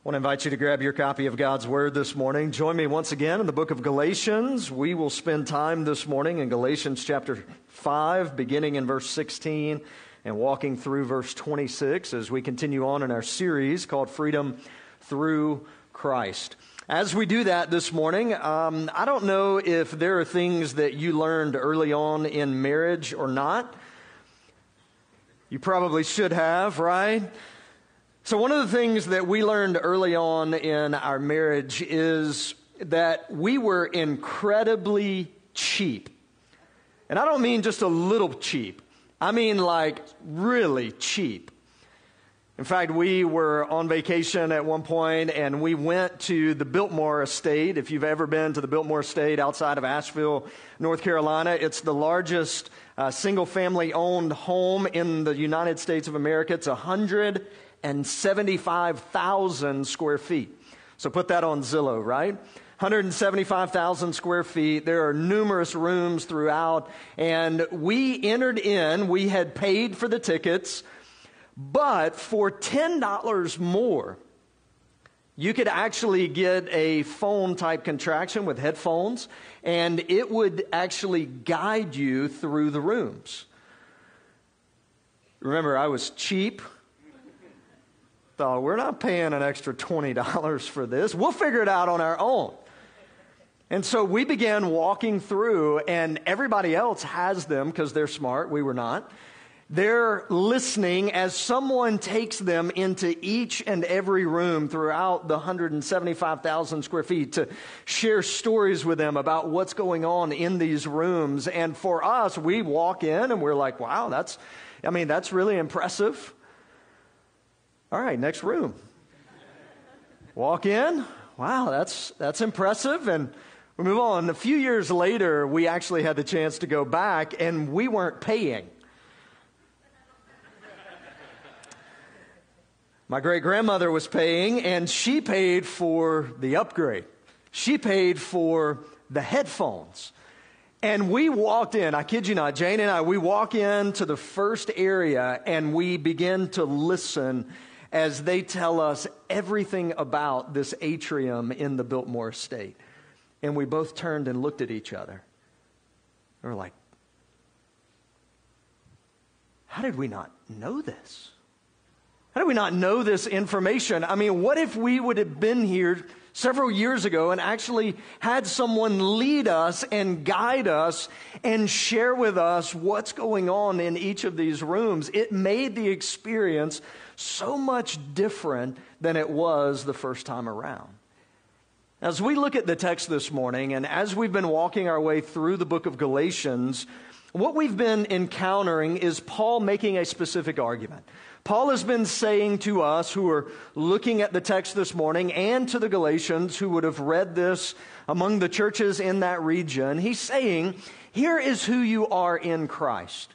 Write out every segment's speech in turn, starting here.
I want to invite you to grab your copy of God's Word this morning. Join me once again in the book of Galatians. We will spend time this morning in Galatians chapter 5, beginning in verse 16 and walking through verse 26 as we continue on in our series called Freedom Through Christ. As we do that this morning, um, I don't know if there are things that you learned early on in marriage or not. You probably should have, right? So, one of the things that we learned early on in our marriage is that we were incredibly cheap. And I don't mean just a little cheap, I mean like really cheap. In fact, we were on vacation at one point and we went to the Biltmore Estate. If you've ever been to the Biltmore Estate outside of Asheville, North Carolina, it's the largest uh, single family owned home in the United States of America. It's a hundred and 75,000 square feet. So put that on Zillow, right? 175,000 square feet. There are numerous rooms throughout. And we entered in, we had paid for the tickets, but for $10 more, you could actually get a phone type contraction with headphones, and it would actually guide you through the rooms. Remember, I was cheap thought, we're not paying an extra $20 for this. We'll figure it out on our own. And so we began walking through, and everybody else has them because they're smart. We were not. They're listening as someone takes them into each and every room throughout the 175,000 square feet to share stories with them about what's going on in these rooms. And for us, we walk in and we're like, wow, that's, I mean, that's really impressive. All right, next room. Walk in. Wow, that's, that's impressive. And we move on. A few years later, we actually had the chance to go back, and we weren't paying. My great grandmother was paying, and she paid for the upgrade. She paid for the headphones. And we walked in, I kid you not, Jane and I, we walk into the first area and we begin to listen as they tell us everything about this atrium in the Biltmore estate. And we both turned and looked at each other. We are like, how did we not know this? How did we not know this information? I mean, what if we would have been here several years ago and actually had someone lead us and guide us and share with us what's going on in each of these rooms? It made the experience so much different than it was the first time around. As we look at the text this morning, and as we've been walking our way through the book of Galatians, what we've been encountering is Paul making a specific argument. Paul has been saying to us who are looking at the text this morning and to the Galatians who would have read this among the churches in that region, he's saying, here is who you are in Christ.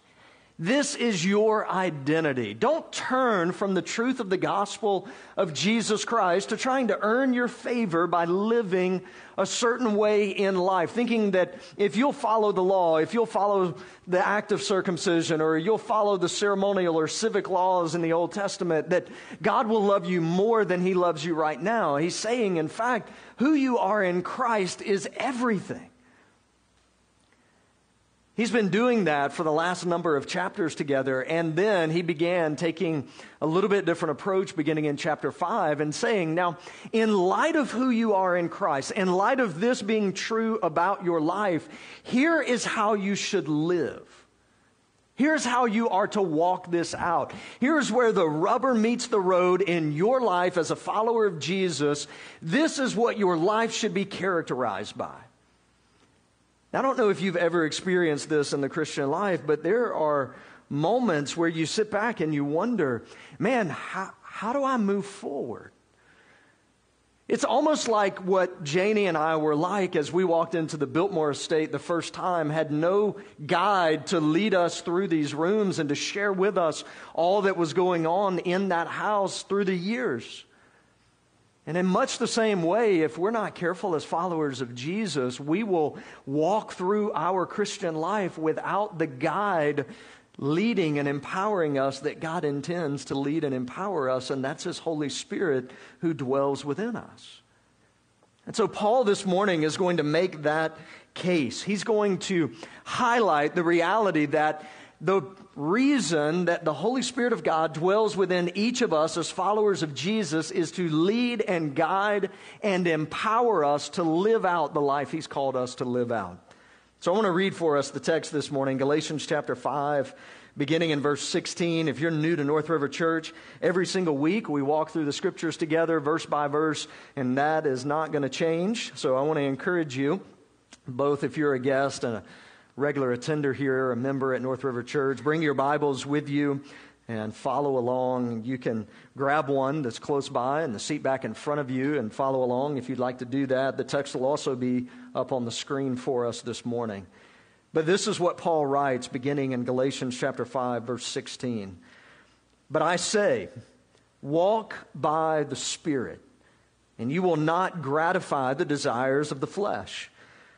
This is your identity. Don't turn from the truth of the gospel of Jesus Christ to trying to earn your favor by living a certain way in life, thinking that if you'll follow the law, if you'll follow the act of circumcision, or you'll follow the ceremonial or civic laws in the Old Testament, that God will love you more than He loves you right now. He's saying, in fact, who you are in Christ is everything. He's been doing that for the last number of chapters together, and then he began taking a little bit different approach beginning in chapter 5 and saying, Now, in light of who you are in Christ, in light of this being true about your life, here is how you should live. Here's how you are to walk this out. Here's where the rubber meets the road in your life as a follower of Jesus. This is what your life should be characterized by. I don't know if you've ever experienced this in the Christian life, but there are moments where you sit back and you wonder, man, how, how do I move forward? It's almost like what Janie and I were like as we walked into the Biltmore estate the first time, had no guide to lead us through these rooms and to share with us all that was going on in that house through the years. And in much the same way, if we're not careful as followers of Jesus, we will walk through our Christian life without the guide leading and empowering us that God intends to lead and empower us, and that's His Holy Spirit who dwells within us. And so, Paul this morning is going to make that case. He's going to highlight the reality that the reason that the Holy Spirit of God dwells within each of us as followers of Jesus is to lead and guide and empower us to live out the life He's called us to live out. So I want to read for us the text this morning, Galatians chapter 5, beginning in verse 16. If you're new to North River Church, every single week we walk through the scriptures together, verse by verse, and that is not going to change. So I want to encourage you, both if you're a guest and a regular attender here, a member at North River Church, bring your Bibles with you and follow along. You can grab one that's close by in the seat back in front of you and follow along if you'd like to do that. The text will also be up on the screen for us this morning. But this is what Paul writes beginning in Galatians chapter 5 verse 16. But I say, walk by the Spirit, and you will not gratify the desires of the flesh.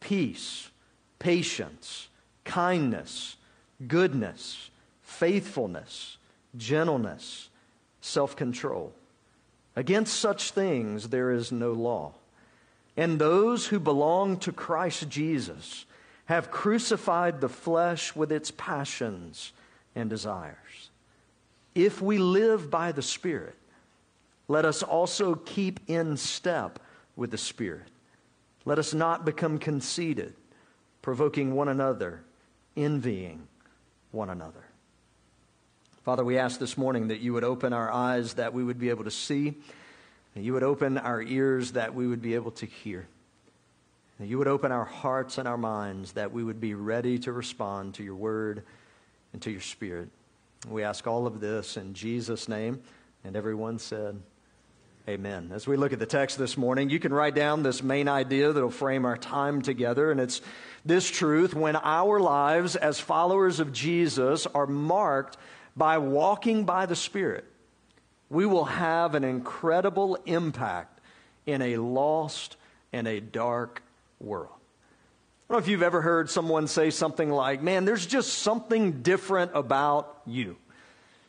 peace, patience, kindness, goodness faithfulness, gentleness, self control. Against such things there is no law. And those who belong to Christ Jesus have crucified the flesh with its passions and desires. If we live by the Spirit, let us also keep in step with the Spirit. Let us not become conceited, provoking one another, envying one another. Father, we ask this morning that you would open our eyes that we would be able to see, that you would open our ears that we would be able to hear, that you would open our hearts and our minds that we would be ready to respond to your word and to your spirit. We ask all of this in Jesus' name. And everyone said, Amen. As we look at the text this morning, you can write down this main idea that will frame our time together, and it's this truth when our lives as followers of Jesus are marked by walking by the Spirit, we will have an incredible impact in a lost and a dark world. I don't know if you've ever heard someone say something like, Man, there's just something different about you.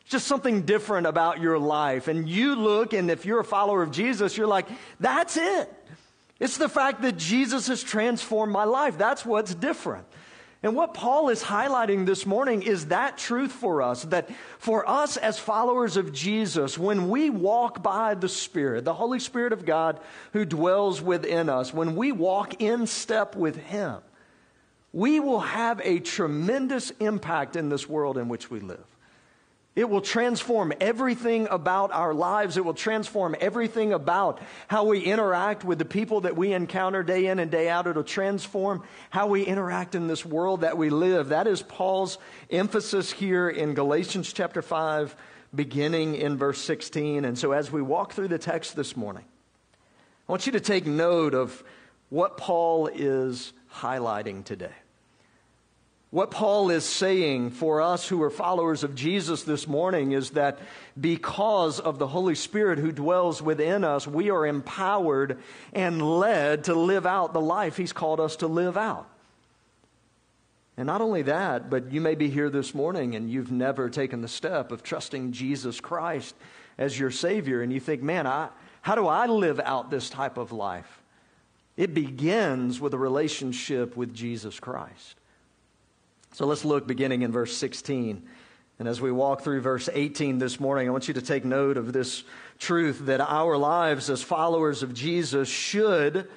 Just something different about your life. And you look, and if you're a follower of Jesus, you're like, That's it. It's the fact that Jesus has transformed my life. That's what's different. And what Paul is highlighting this morning is that truth for us that for us as followers of Jesus, when we walk by the Spirit, the Holy Spirit of God who dwells within us, when we walk in step with Him, we will have a tremendous impact in this world in which we live. It will transform everything about our lives. It will transform everything about how we interact with the people that we encounter day in and day out. It'll transform how we interact in this world that we live. That is Paul's emphasis here in Galatians chapter 5, beginning in verse 16. And so as we walk through the text this morning, I want you to take note of what Paul is highlighting today. What Paul is saying for us who are followers of Jesus this morning is that because of the Holy Spirit who dwells within us, we are empowered and led to live out the life He's called us to live out. And not only that, but you may be here this morning and you've never taken the step of trusting Jesus Christ as your Savior, and you think, man, I, how do I live out this type of life? It begins with a relationship with Jesus Christ. So let's look beginning in verse 16 And as we walk through verse 18 this morning, I want you to take note of this truth that our lives as followers of Jesus should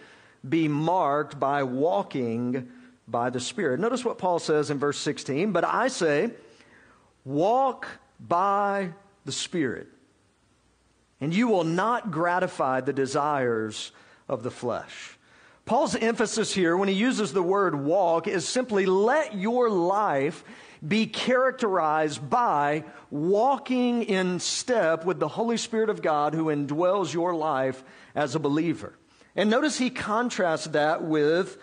be marked by walking by the Spirit. Notice what Paul says in verse 16, but I say, walk by the Spirit, and you will not gratify the desires of the flesh. Paul's emphasis here, when he uses the word walk, is simply let your life be characterized by walking in step with the Holy Spirit of God who indwells your life as a believer. And notice he contrasts that with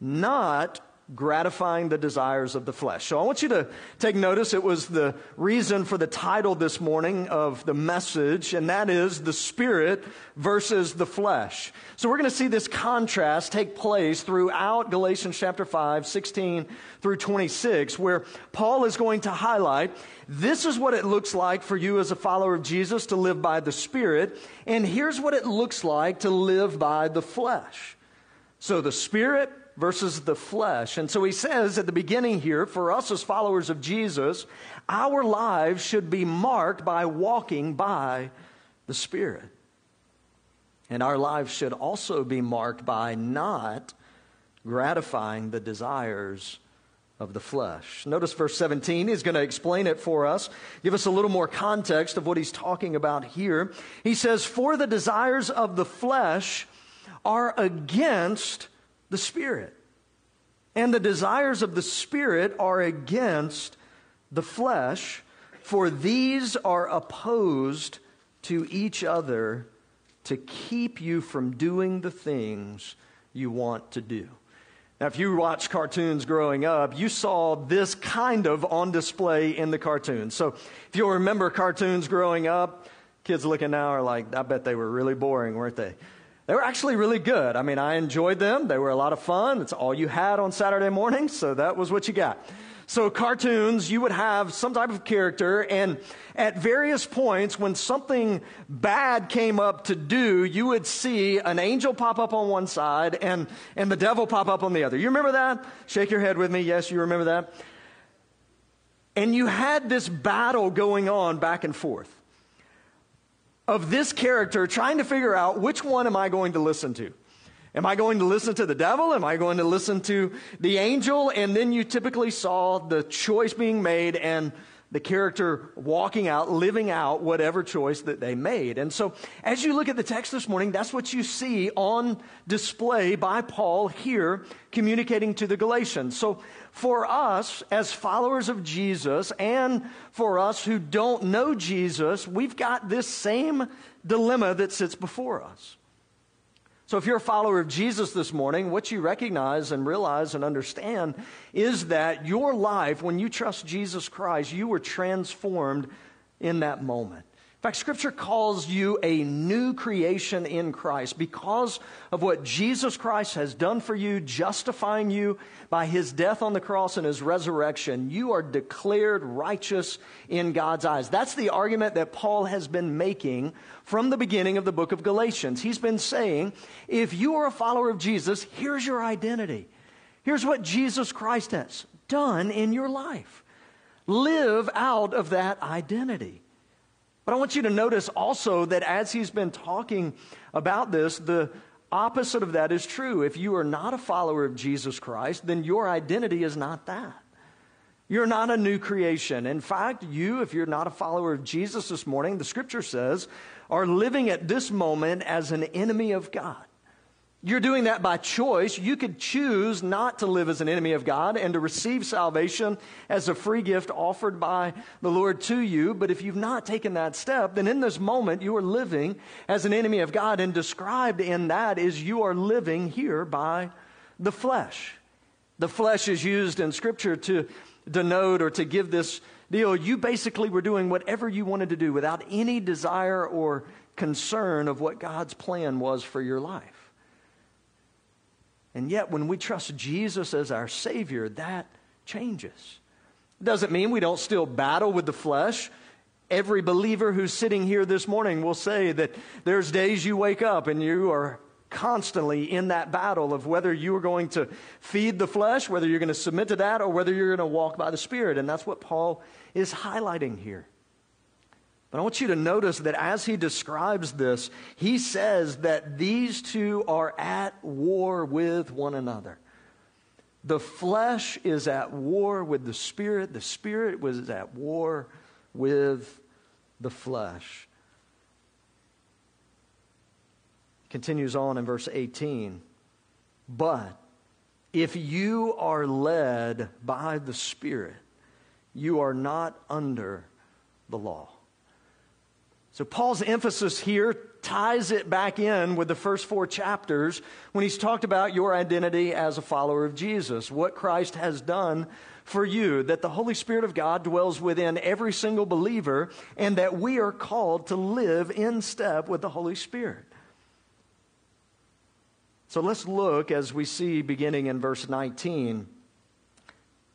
not gratifying the desires of the flesh. So I want you to take notice. It was the reason for the title this morning of the message, and that is the spirit versus the flesh. So we're going to see this contrast take place throughout Galatians chapter 5, 16 through 26, where Paul is going to highlight this is what it looks like for you as a follower of Jesus to live by the spirit, and here's what it looks like to live by the flesh. So the spirit versus the flesh. And so he says at the beginning here, for us as followers of Jesus, our lives should be marked by walking by the Spirit. And our lives should also be marked by not gratifying the desires of the flesh. Notice verse 17. He's going to explain it for us, give us a little more context of what he's talking about here. He says, For the desires of the flesh are against the Spirit. And the desires of the Spirit are against the flesh, for these are opposed to each other to keep you from doing the things you want to do. Now, if you watched cartoons growing up, you saw this kind of on display in the cartoons. So, if you'll remember cartoons growing up, kids looking now are like, I bet they were really boring, weren't they? They were actually really good. I mean, I enjoyed them. They were a lot of fun. It's all you had on Saturday mornings, so that was what you got. So, cartoons, you would have some type of character, and at various points, when something bad came up to do, you would see an angel pop up on one side and, and the devil pop up on the other. You remember that? Shake your head with me. Yes, you remember that? And you had this battle going on back and forth of this character trying to figure out which one am I going to listen to? Am I going to listen to the devil? Am I going to listen to the angel? And then you typically saw the choice being made and the character walking out, living out whatever choice that they made. And so, as you look at the text this morning, that's what you see on display by Paul here communicating to the Galatians. So, for us as followers of Jesus and for us who don't know Jesus, we've got this same dilemma that sits before us. So, if you're a follower of Jesus this morning, what you recognize and realize and understand is that your life, when you trust Jesus Christ, you were transformed in that moment. In fact, Scripture calls you a new creation in Christ because of what Jesus Christ has done for you, justifying you by his death on the cross and his resurrection. You are declared righteous in God's eyes. That's the argument that Paul has been making from the beginning of the book of Galatians. He's been saying, if you are a follower of Jesus, here's your identity. Here's what Jesus Christ has done in your life. Live out of that identity. But I want you to notice also that as he's been talking about this, the opposite of that is true. If you are not a follower of Jesus Christ, then your identity is not that. You're not a new creation. In fact, you, if you're not a follower of Jesus this morning, the scripture says, are living at this moment as an enemy of God. You're doing that by choice. You could choose not to live as an enemy of God and to receive salvation as a free gift offered by the Lord to you. But if you've not taken that step, then in this moment you are living as an enemy of God. And described in that is you are living here by the flesh. The flesh is used in Scripture to denote or to give this deal. You basically were doing whatever you wanted to do without any desire or concern of what God's plan was for your life. And yet, when we trust Jesus as our Savior, that changes. It doesn't mean we don't still battle with the flesh. Every believer who's sitting here this morning will say that there's days you wake up and you are constantly in that battle of whether you are going to feed the flesh, whether you're going to submit to that, or whether you're going to walk by the Spirit. And that's what Paul is highlighting here. But I want you to notice that as he describes this, he says that these two are at war with one another. The flesh is at war with the spirit, the spirit was at war with the flesh. Continues on in verse 18. But if you are led by the Spirit, you are not under the law. So, Paul's emphasis here ties it back in with the first four chapters when he's talked about your identity as a follower of Jesus, what Christ has done for you, that the Holy Spirit of God dwells within every single believer, and that we are called to live in step with the Holy Spirit. So let's look as we see beginning in verse 19,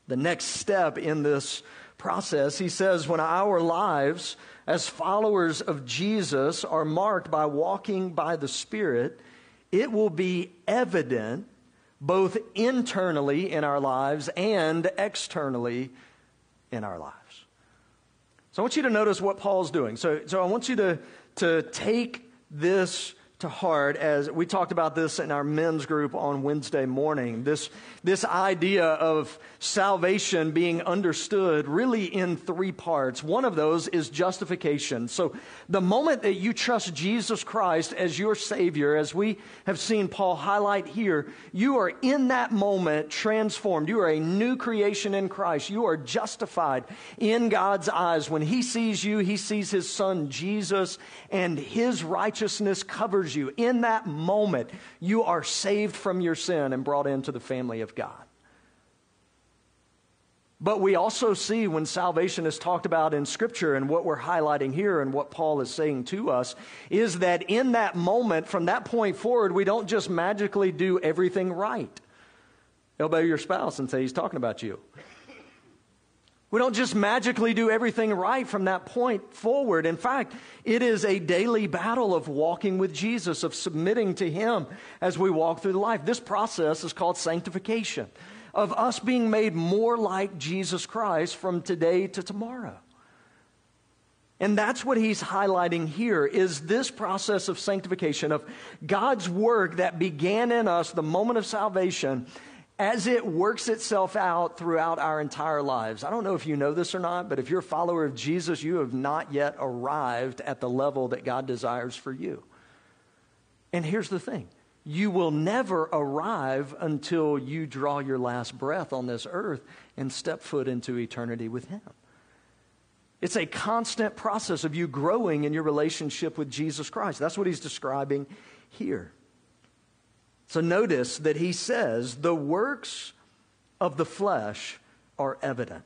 the next step in this process. He says, When our lives as followers of Jesus are marked by walking by the Spirit, it will be evident both internally in our lives and externally in our lives. So I want you to notice what Paul's doing. So, so I want you to, to take this to heart as we talked about this in our men's group on Wednesday morning. This, this idea of salvation being understood really in three parts. One of those is justification. So the moment that you trust Jesus Christ as your Savior, as we have seen Paul highlight here, you are in that moment transformed. You are a new creation in Christ. You are justified in God's eyes. When He sees you, He sees His Son Jesus, and His righteousness covers you. In that moment, you are saved from your sin and brought into the family of God. But we also see when salvation is talked about in Scripture and what we're highlighting here and what Paul is saying to us is that in that moment, from that point forward, we don't just magically do everything right. Elbow your spouse and say, He's talking about you. We don't just magically do everything right from that point forward. In fact, it is a daily battle of walking with Jesus, of submitting to Him as we walk through life. This process is called sanctification, of us being made more like Jesus Christ from today to tomorrow. And that's what he's highlighting here is this process of sanctification of God's work that began in us the moment of salvation as it works itself out throughout our entire lives. I don't know if you know this or not, but if you're a follower of Jesus, you have not yet arrived at the level that God desires for you. And here's the thing you will never arrive until you draw your last breath on this earth and step foot into eternity with Him. It's a constant process of you growing in your relationship with Jesus Christ. That's what He's describing here. So notice that he says, the works of the flesh are evident.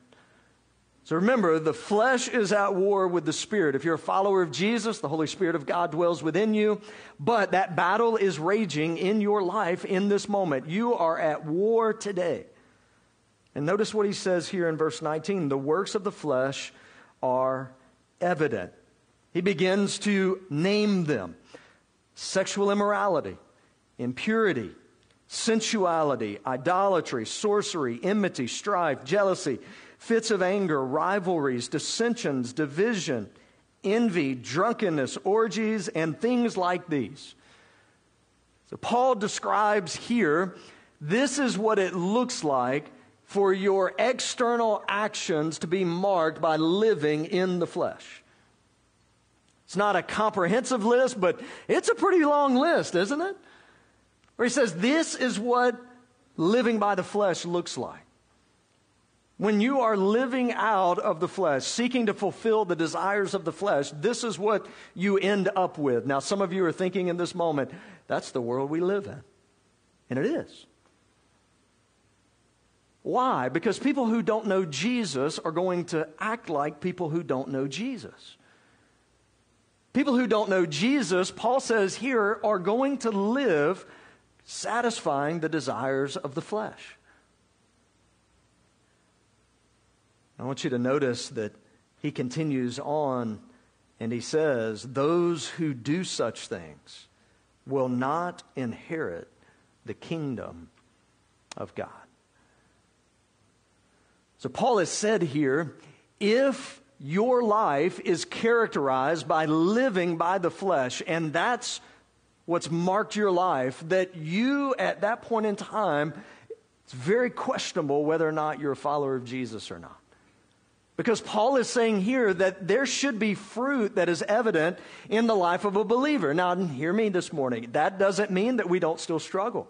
So remember, the flesh is at war with the Spirit. If you're a follower of Jesus, the Holy Spirit of God dwells within you. But that battle is raging in your life in this moment. You are at war today. And notice what he says here in verse 19 the works of the flesh are evident. He begins to name them sexual immorality impurity, sensuality, idolatry, sorcery, enmity, strife, jealousy, fits of anger, rivalries, dissensions, division, envy, drunkenness, orgies, and things like these. So Paul describes here this is what it looks like for your external actions to be marked by living in the flesh. It's not a comprehensive list, but it's a pretty long list, isn't it? Where he says, This is what living by the flesh looks like. When you are living out of the flesh, seeking to fulfill the desires of the flesh, this is what you end up with. Now, some of you are thinking in this moment, that's the world we live in. And it is. Why? Because people who don't know Jesus are going to act like people who don't know Jesus. People who don't know Jesus, Paul says here, are going to live satisfying the desires of the flesh. I want you to notice that he continues on and he says, Those who do such things will not inherit the kingdom of God. So, Paul has said here if your life is characterized by living by the flesh, and that's what's marked your life, that you at that point in time, it's very questionable whether or not you're a follower of Jesus or not. Because Paul is saying here that there should be fruit that is evident in the life of a believer. Now, hear me this morning. That doesn't mean that we don't still struggle.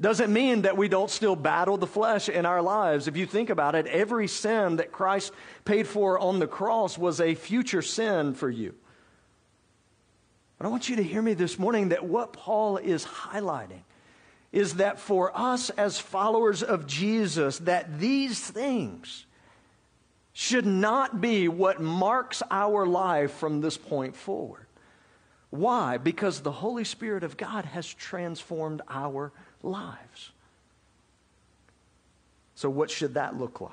Doesn't mean that we don't still battle the flesh in our lives. If you think about it, every sin that Christ paid for on the cross was a future sin for you. But I want you to hear me this morning that what Paul is highlighting is that for us as followers of Jesus, that these things, should not be what marks our life from this point forward. Why? Because the Holy Spirit of God has transformed our lives. So, what should that look like?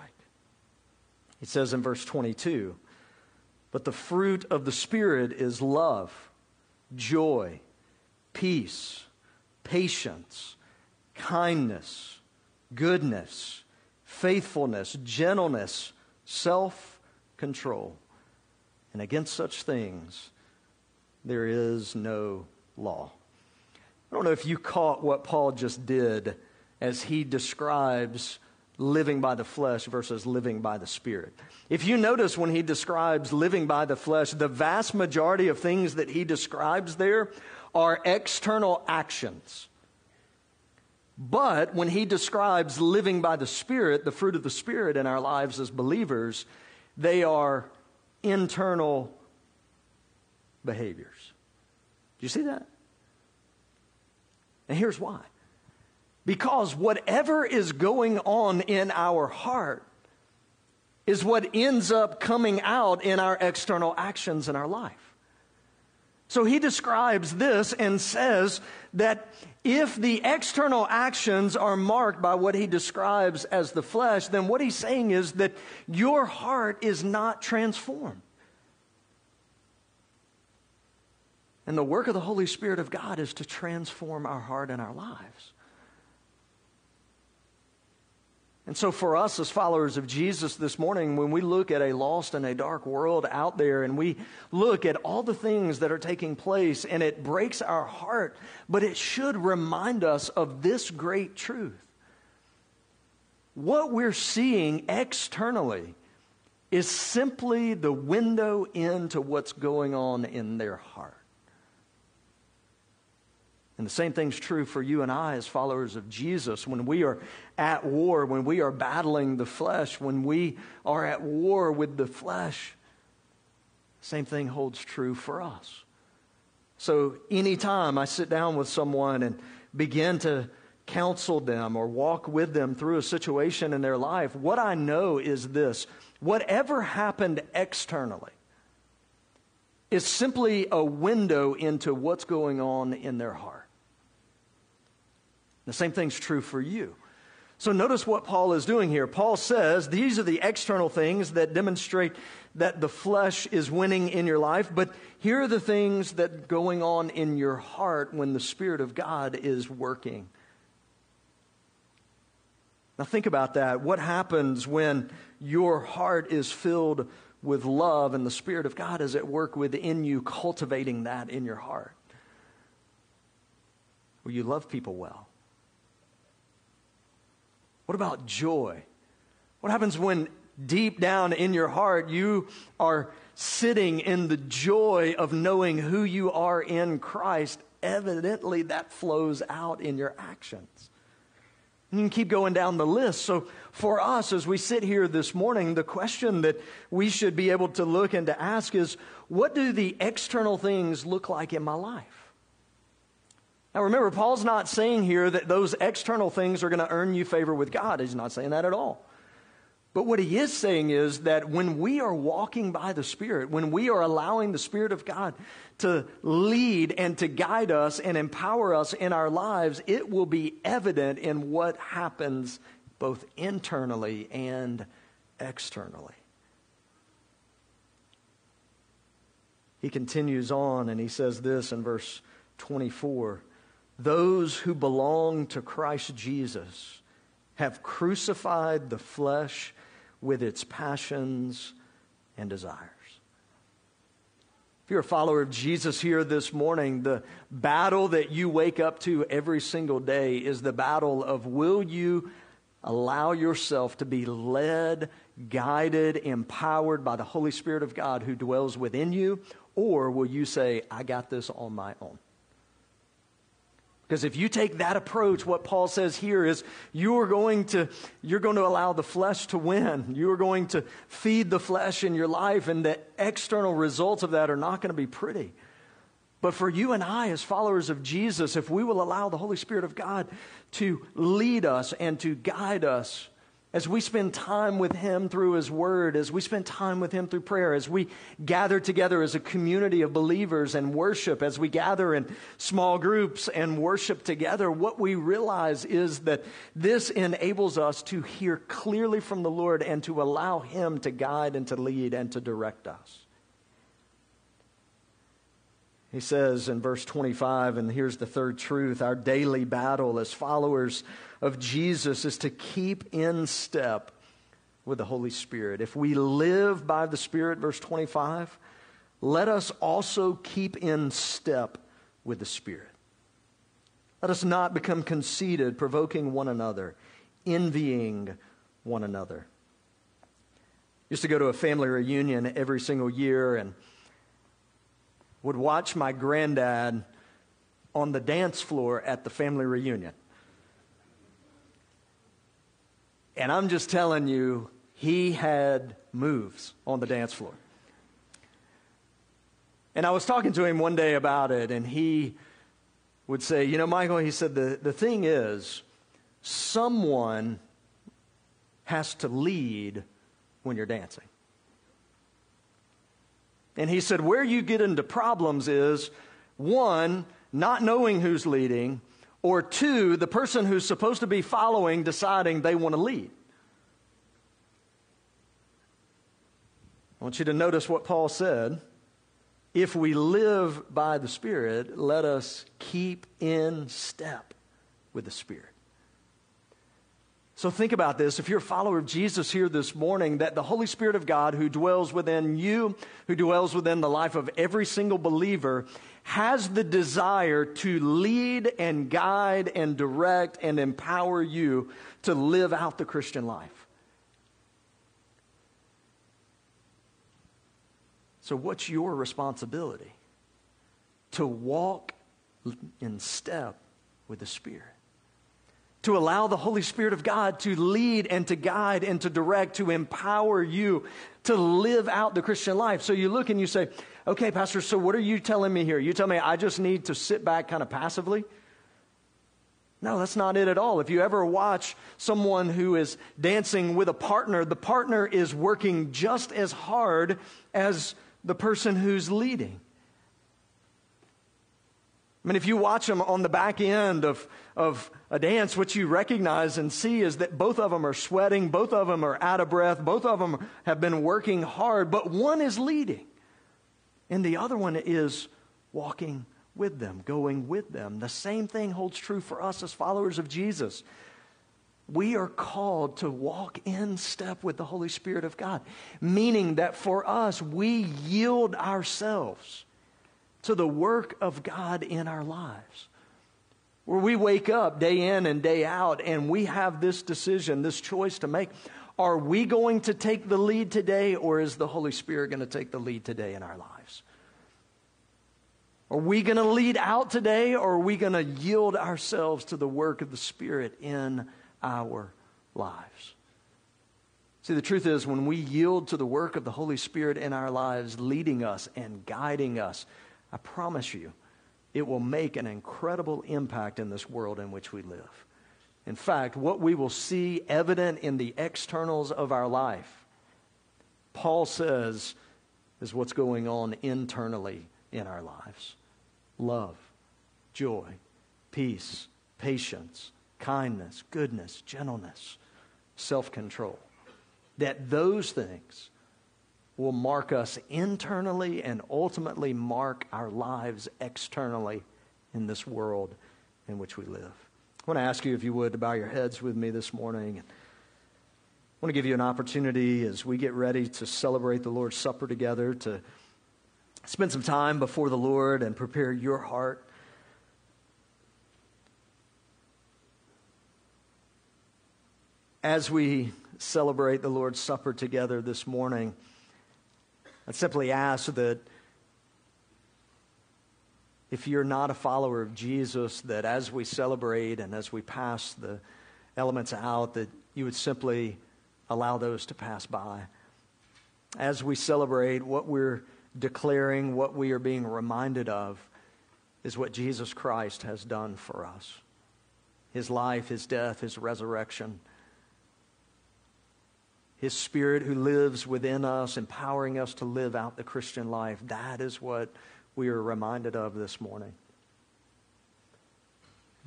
It says in verse 22 But the fruit of the Spirit is love, joy, peace, patience, kindness, goodness, faithfulness, gentleness self control. And against such things, there is no law. I don't know if you caught what Paul just did as he describes living by the flesh versus living by the spirit. If you notice when he describes living by the flesh, the vast majority of things that he describes there are external actions. But when he describes living by the Spirit, the fruit of the Spirit in our lives as believers, they are internal behaviors. Do you see that? And here's why. Because whatever is going on in our heart is what ends up coming out in our external actions in our life. So he describes this and says that if the external actions are marked by what he describes as the flesh, then what he's saying is that your heart is not transformed. And the work of the Holy Spirit of God is to transform our heart and our lives. And so, for us as followers of Jesus this morning, when we look at a lost and a dark world out there and we look at all the things that are taking place and it breaks our heart, but it should remind us of this great truth. What we're seeing externally is simply the window into what's going on in their heart. And the same thing's true for you and I as followers of Jesus. When we are at war, when we are battling the flesh, when we are at war with the flesh, same thing holds true for us. So anytime I sit down with someone and begin to counsel them or walk with them through a situation in their life, what I know is this whatever happened externally is simply a window into what's going on in their heart. The same thing's true for you. So notice what Paul is doing here. Paul says these are the external things that demonstrate that the flesh is winning in your life, but here are the things that going on in your heart when the spirit of God is working. Now think about that. What happens when your heart is filled with love and the spirit of God is at work within you cultivating that in your heart? Will you love people well? What about joy? What happens when deep down in your heart you are sitting in the joy of knowing who you are in Christ? Evidently, that flows out in your actions. You can keep going down the list. So, for us, as we sit here this morning, the question that we should be able to look and to ask is what do the external things look like in my life? Now remember, Paul's not saying here that those external things are going to earn you favor with God. He's not saying that at all. But what he is saying is that when we are walking by the Spirit, when we are allowing the Spirit of God to lead and to guide us and empower us in our lives, it will be evident in what happens both internally and externally. He continues on and he says this in verse 24 those who belong to Christ Jesus have crucified the flesh with its passions and desires. If you're a follower of Jesus here this morning, the battle that you wake up to every single day is the battle of will you allow yourself to be led, guided, empowered by the Holy Spirit of God who dwells within you, or will you say, I got this on my own? Because if you take that approach, what Paul says here is you are going to, you're going to allow the flesh to win. You are going to feed the flesh in your life, and the external results of that are not going to be pretty. But for you and I, as followers of Jesus, if we will allow the Holy Spirit of God to lead us and to guide us, as we spend time with Him through His Word, as we spend time with Him through prayer, as we gather together as a community of believers and worship, as we gather in small groups and worship together, what we realize is that this enables us to hear clearly from the Lord and to allow Him to guide and to lead and to direct us. He says in verse 25, and here's the third truth our daily battle as followers of Jesus is to keep in step with the Holy Spirit. If we live by the Spirit, verse 25, let us also keep in step with the Spirit. Let us not become conceited, provoking one another, envying one another. Used to go to a family reunion every single year and would watch my granddad on the dance floor at the family reunion. And I'm just telling you, he had moves on the dance floor. And I was talking to him one day about it, and he would say, You know, Michael, he said, the, the thing is, someone has to lead when you're dancing. And he said, Where you get into problems is one, not knowing who's leading, or two, the person who's supposed to be following deciding they want to lead. I want you to notice what Paul said. If we live by the Spirit, let us keep in step with the Spirit. So think about this. If you're a follower of Jesus here this morning, that the Holy Spirit of God who dwells within you, who dwells within the life of every single believer, has the desire to lead and guide and direct and empower you to live out the Christian life. So, what's your responsibility? To walk in step with the Spirit to allow the Holy Spirit of God to lead and to guide and to direct, to empower you to live out the Christian life. So you look and you say, okay, Pastor, so what are you telling me here? You tell me I just need to sit back kind of passively? No, that's not it at all. If you ever watch someone who is dancing with a partner, the partner is working just as hard as the person who's leading. I mean, if you watch them on the back end of, of a dance, what you recognize and see is that both of them are sweating, both of them are out of breath, both of them have been working hard, but one is leading, and the other one is walking with them, going with them. The same thing holds true for us as followers of Jesus. We are called to walk in step with the Holy Spirit of God, meaning that for us, we yield ourselves to the work of God in our lives. Where we wake up day in and day out and we have this decision, this choice to make. Are we going to take the lead today or is the Holy Spirit going to take the lead today in our lives? Are we going to lead out today or are we going to yield ourselves to the work of the Spirit in our lives? See, the truth is, when we yield to the work of the Holy Spirit in our lives, leading us and guiding us, I promise you, it will make an incredible impact in this world in which we live. In fact, what we will see evident in the externals of our life, Paul says, is what's going on internally in our lives love, joy, peace, patience, kindness, goodness, gentleness, self control. That those things will mark us internally and ultimately mark our lives externally in this world in which we live. I want to ask you, if you would, to bow your heads with me this morning. I want to give you an opportunity as we get ready to celebrate the Lord's Supper together to spend some time before the Lord and prepare your heart. As we celebrate the Lord's Supper together this morning, I'd simply ask that if you're not a follower of Jesus, that as we celebrate and as we pass the elements out, that you would simply allow those to pass by. As we celebrate, what we're declaring, what we are being reminded of, is what Jesus Christ has done for us His life, His death, His resurrection. His Spirit who lives within us, empowering us to live out the Christian life. That is what we are reminded of this morning.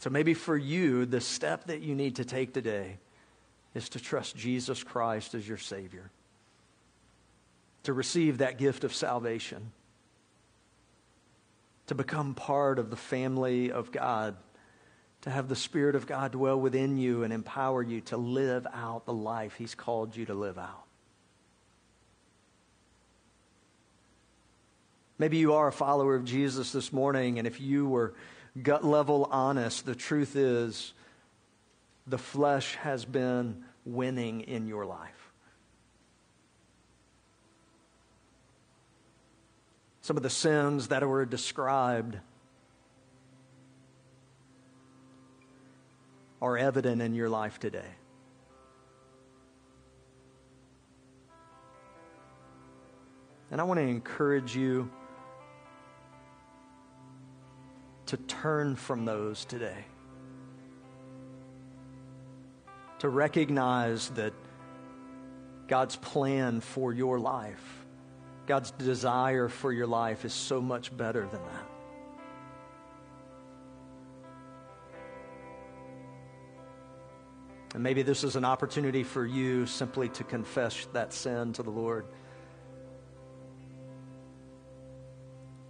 So maybe for you, the step that you need to take today is to trust Jesus Christ as your Savior, to receive that gift of salvation, to become part of the family of God, to have the Spirit of God dwell within you and empower you to live out the life He's called you to live out. Maybe you are a follower of Jesus this morning, and if you were gut level honest, the truth is the flesh has been winning in your life. Some of the sins that were described are evident in your life today. And I want to encourage you to turn from those today to recognize that God's plan for your life, God's desire for your life is so much better than that. And maybe this is an opportunity for you simply to confess that sin to the Lord.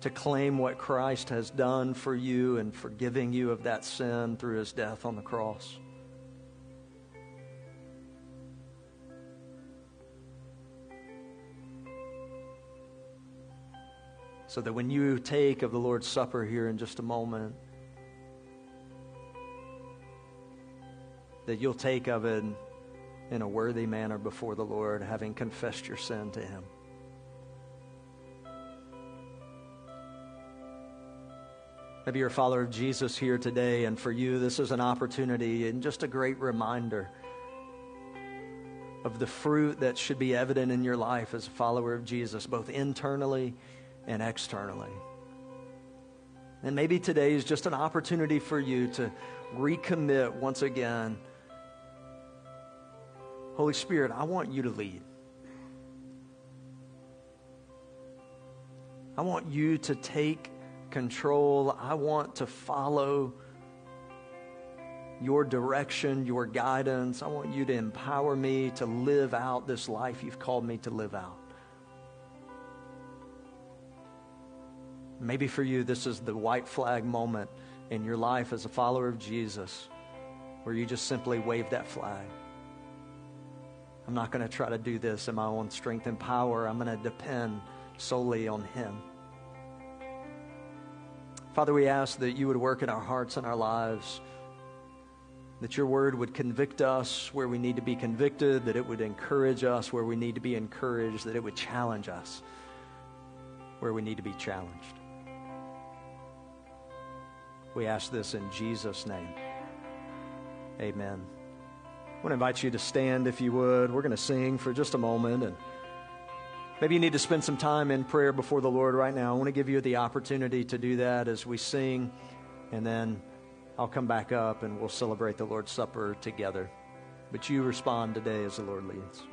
To claim what Christ has done for you and forgiving you of that sin through his death on the cross. so that when you take of the Lord's Supper here in just a moment, that you'll take of it in a worthy manner before the Lord, having confessed your sin to Him. Maybe you're a follower of Jesus here today, and for you, this is an opportunity and just a great reminder of the fruit that should be evident in your life as a follower of Jesus, both internally and externally. And maybe today is just an opportunity for you to recommit once again. Holy Spirit, I want you to lead. I want you to take control. I want to follow your direction, your guidance. I want you to empower me to live out this life you've called me to live out. Maybe for you, this is the white flag moment in your life as a follower of Jesus where you just simply wave that flag. I'm not going to try to do this in my own strength and power. I'm going to depend solely on Him. Father, we ask that you would work in our hearts and our lives, that your word would convict us where we need to be convicted, that it would encourage us where we need to be encouraged, that it would challenge us where we need to be challenged. We ask this in Jesus' name. Amen. I want to invite you to stand if you would. We're going to sing for just a moment and maybe you need to spend some time in prayer before the Lord right now. I want to give you the opportunity to do that as we sing and then I'll come back up and we'll celebrate the Lord's Supper together. But you respond today as the Lord leads.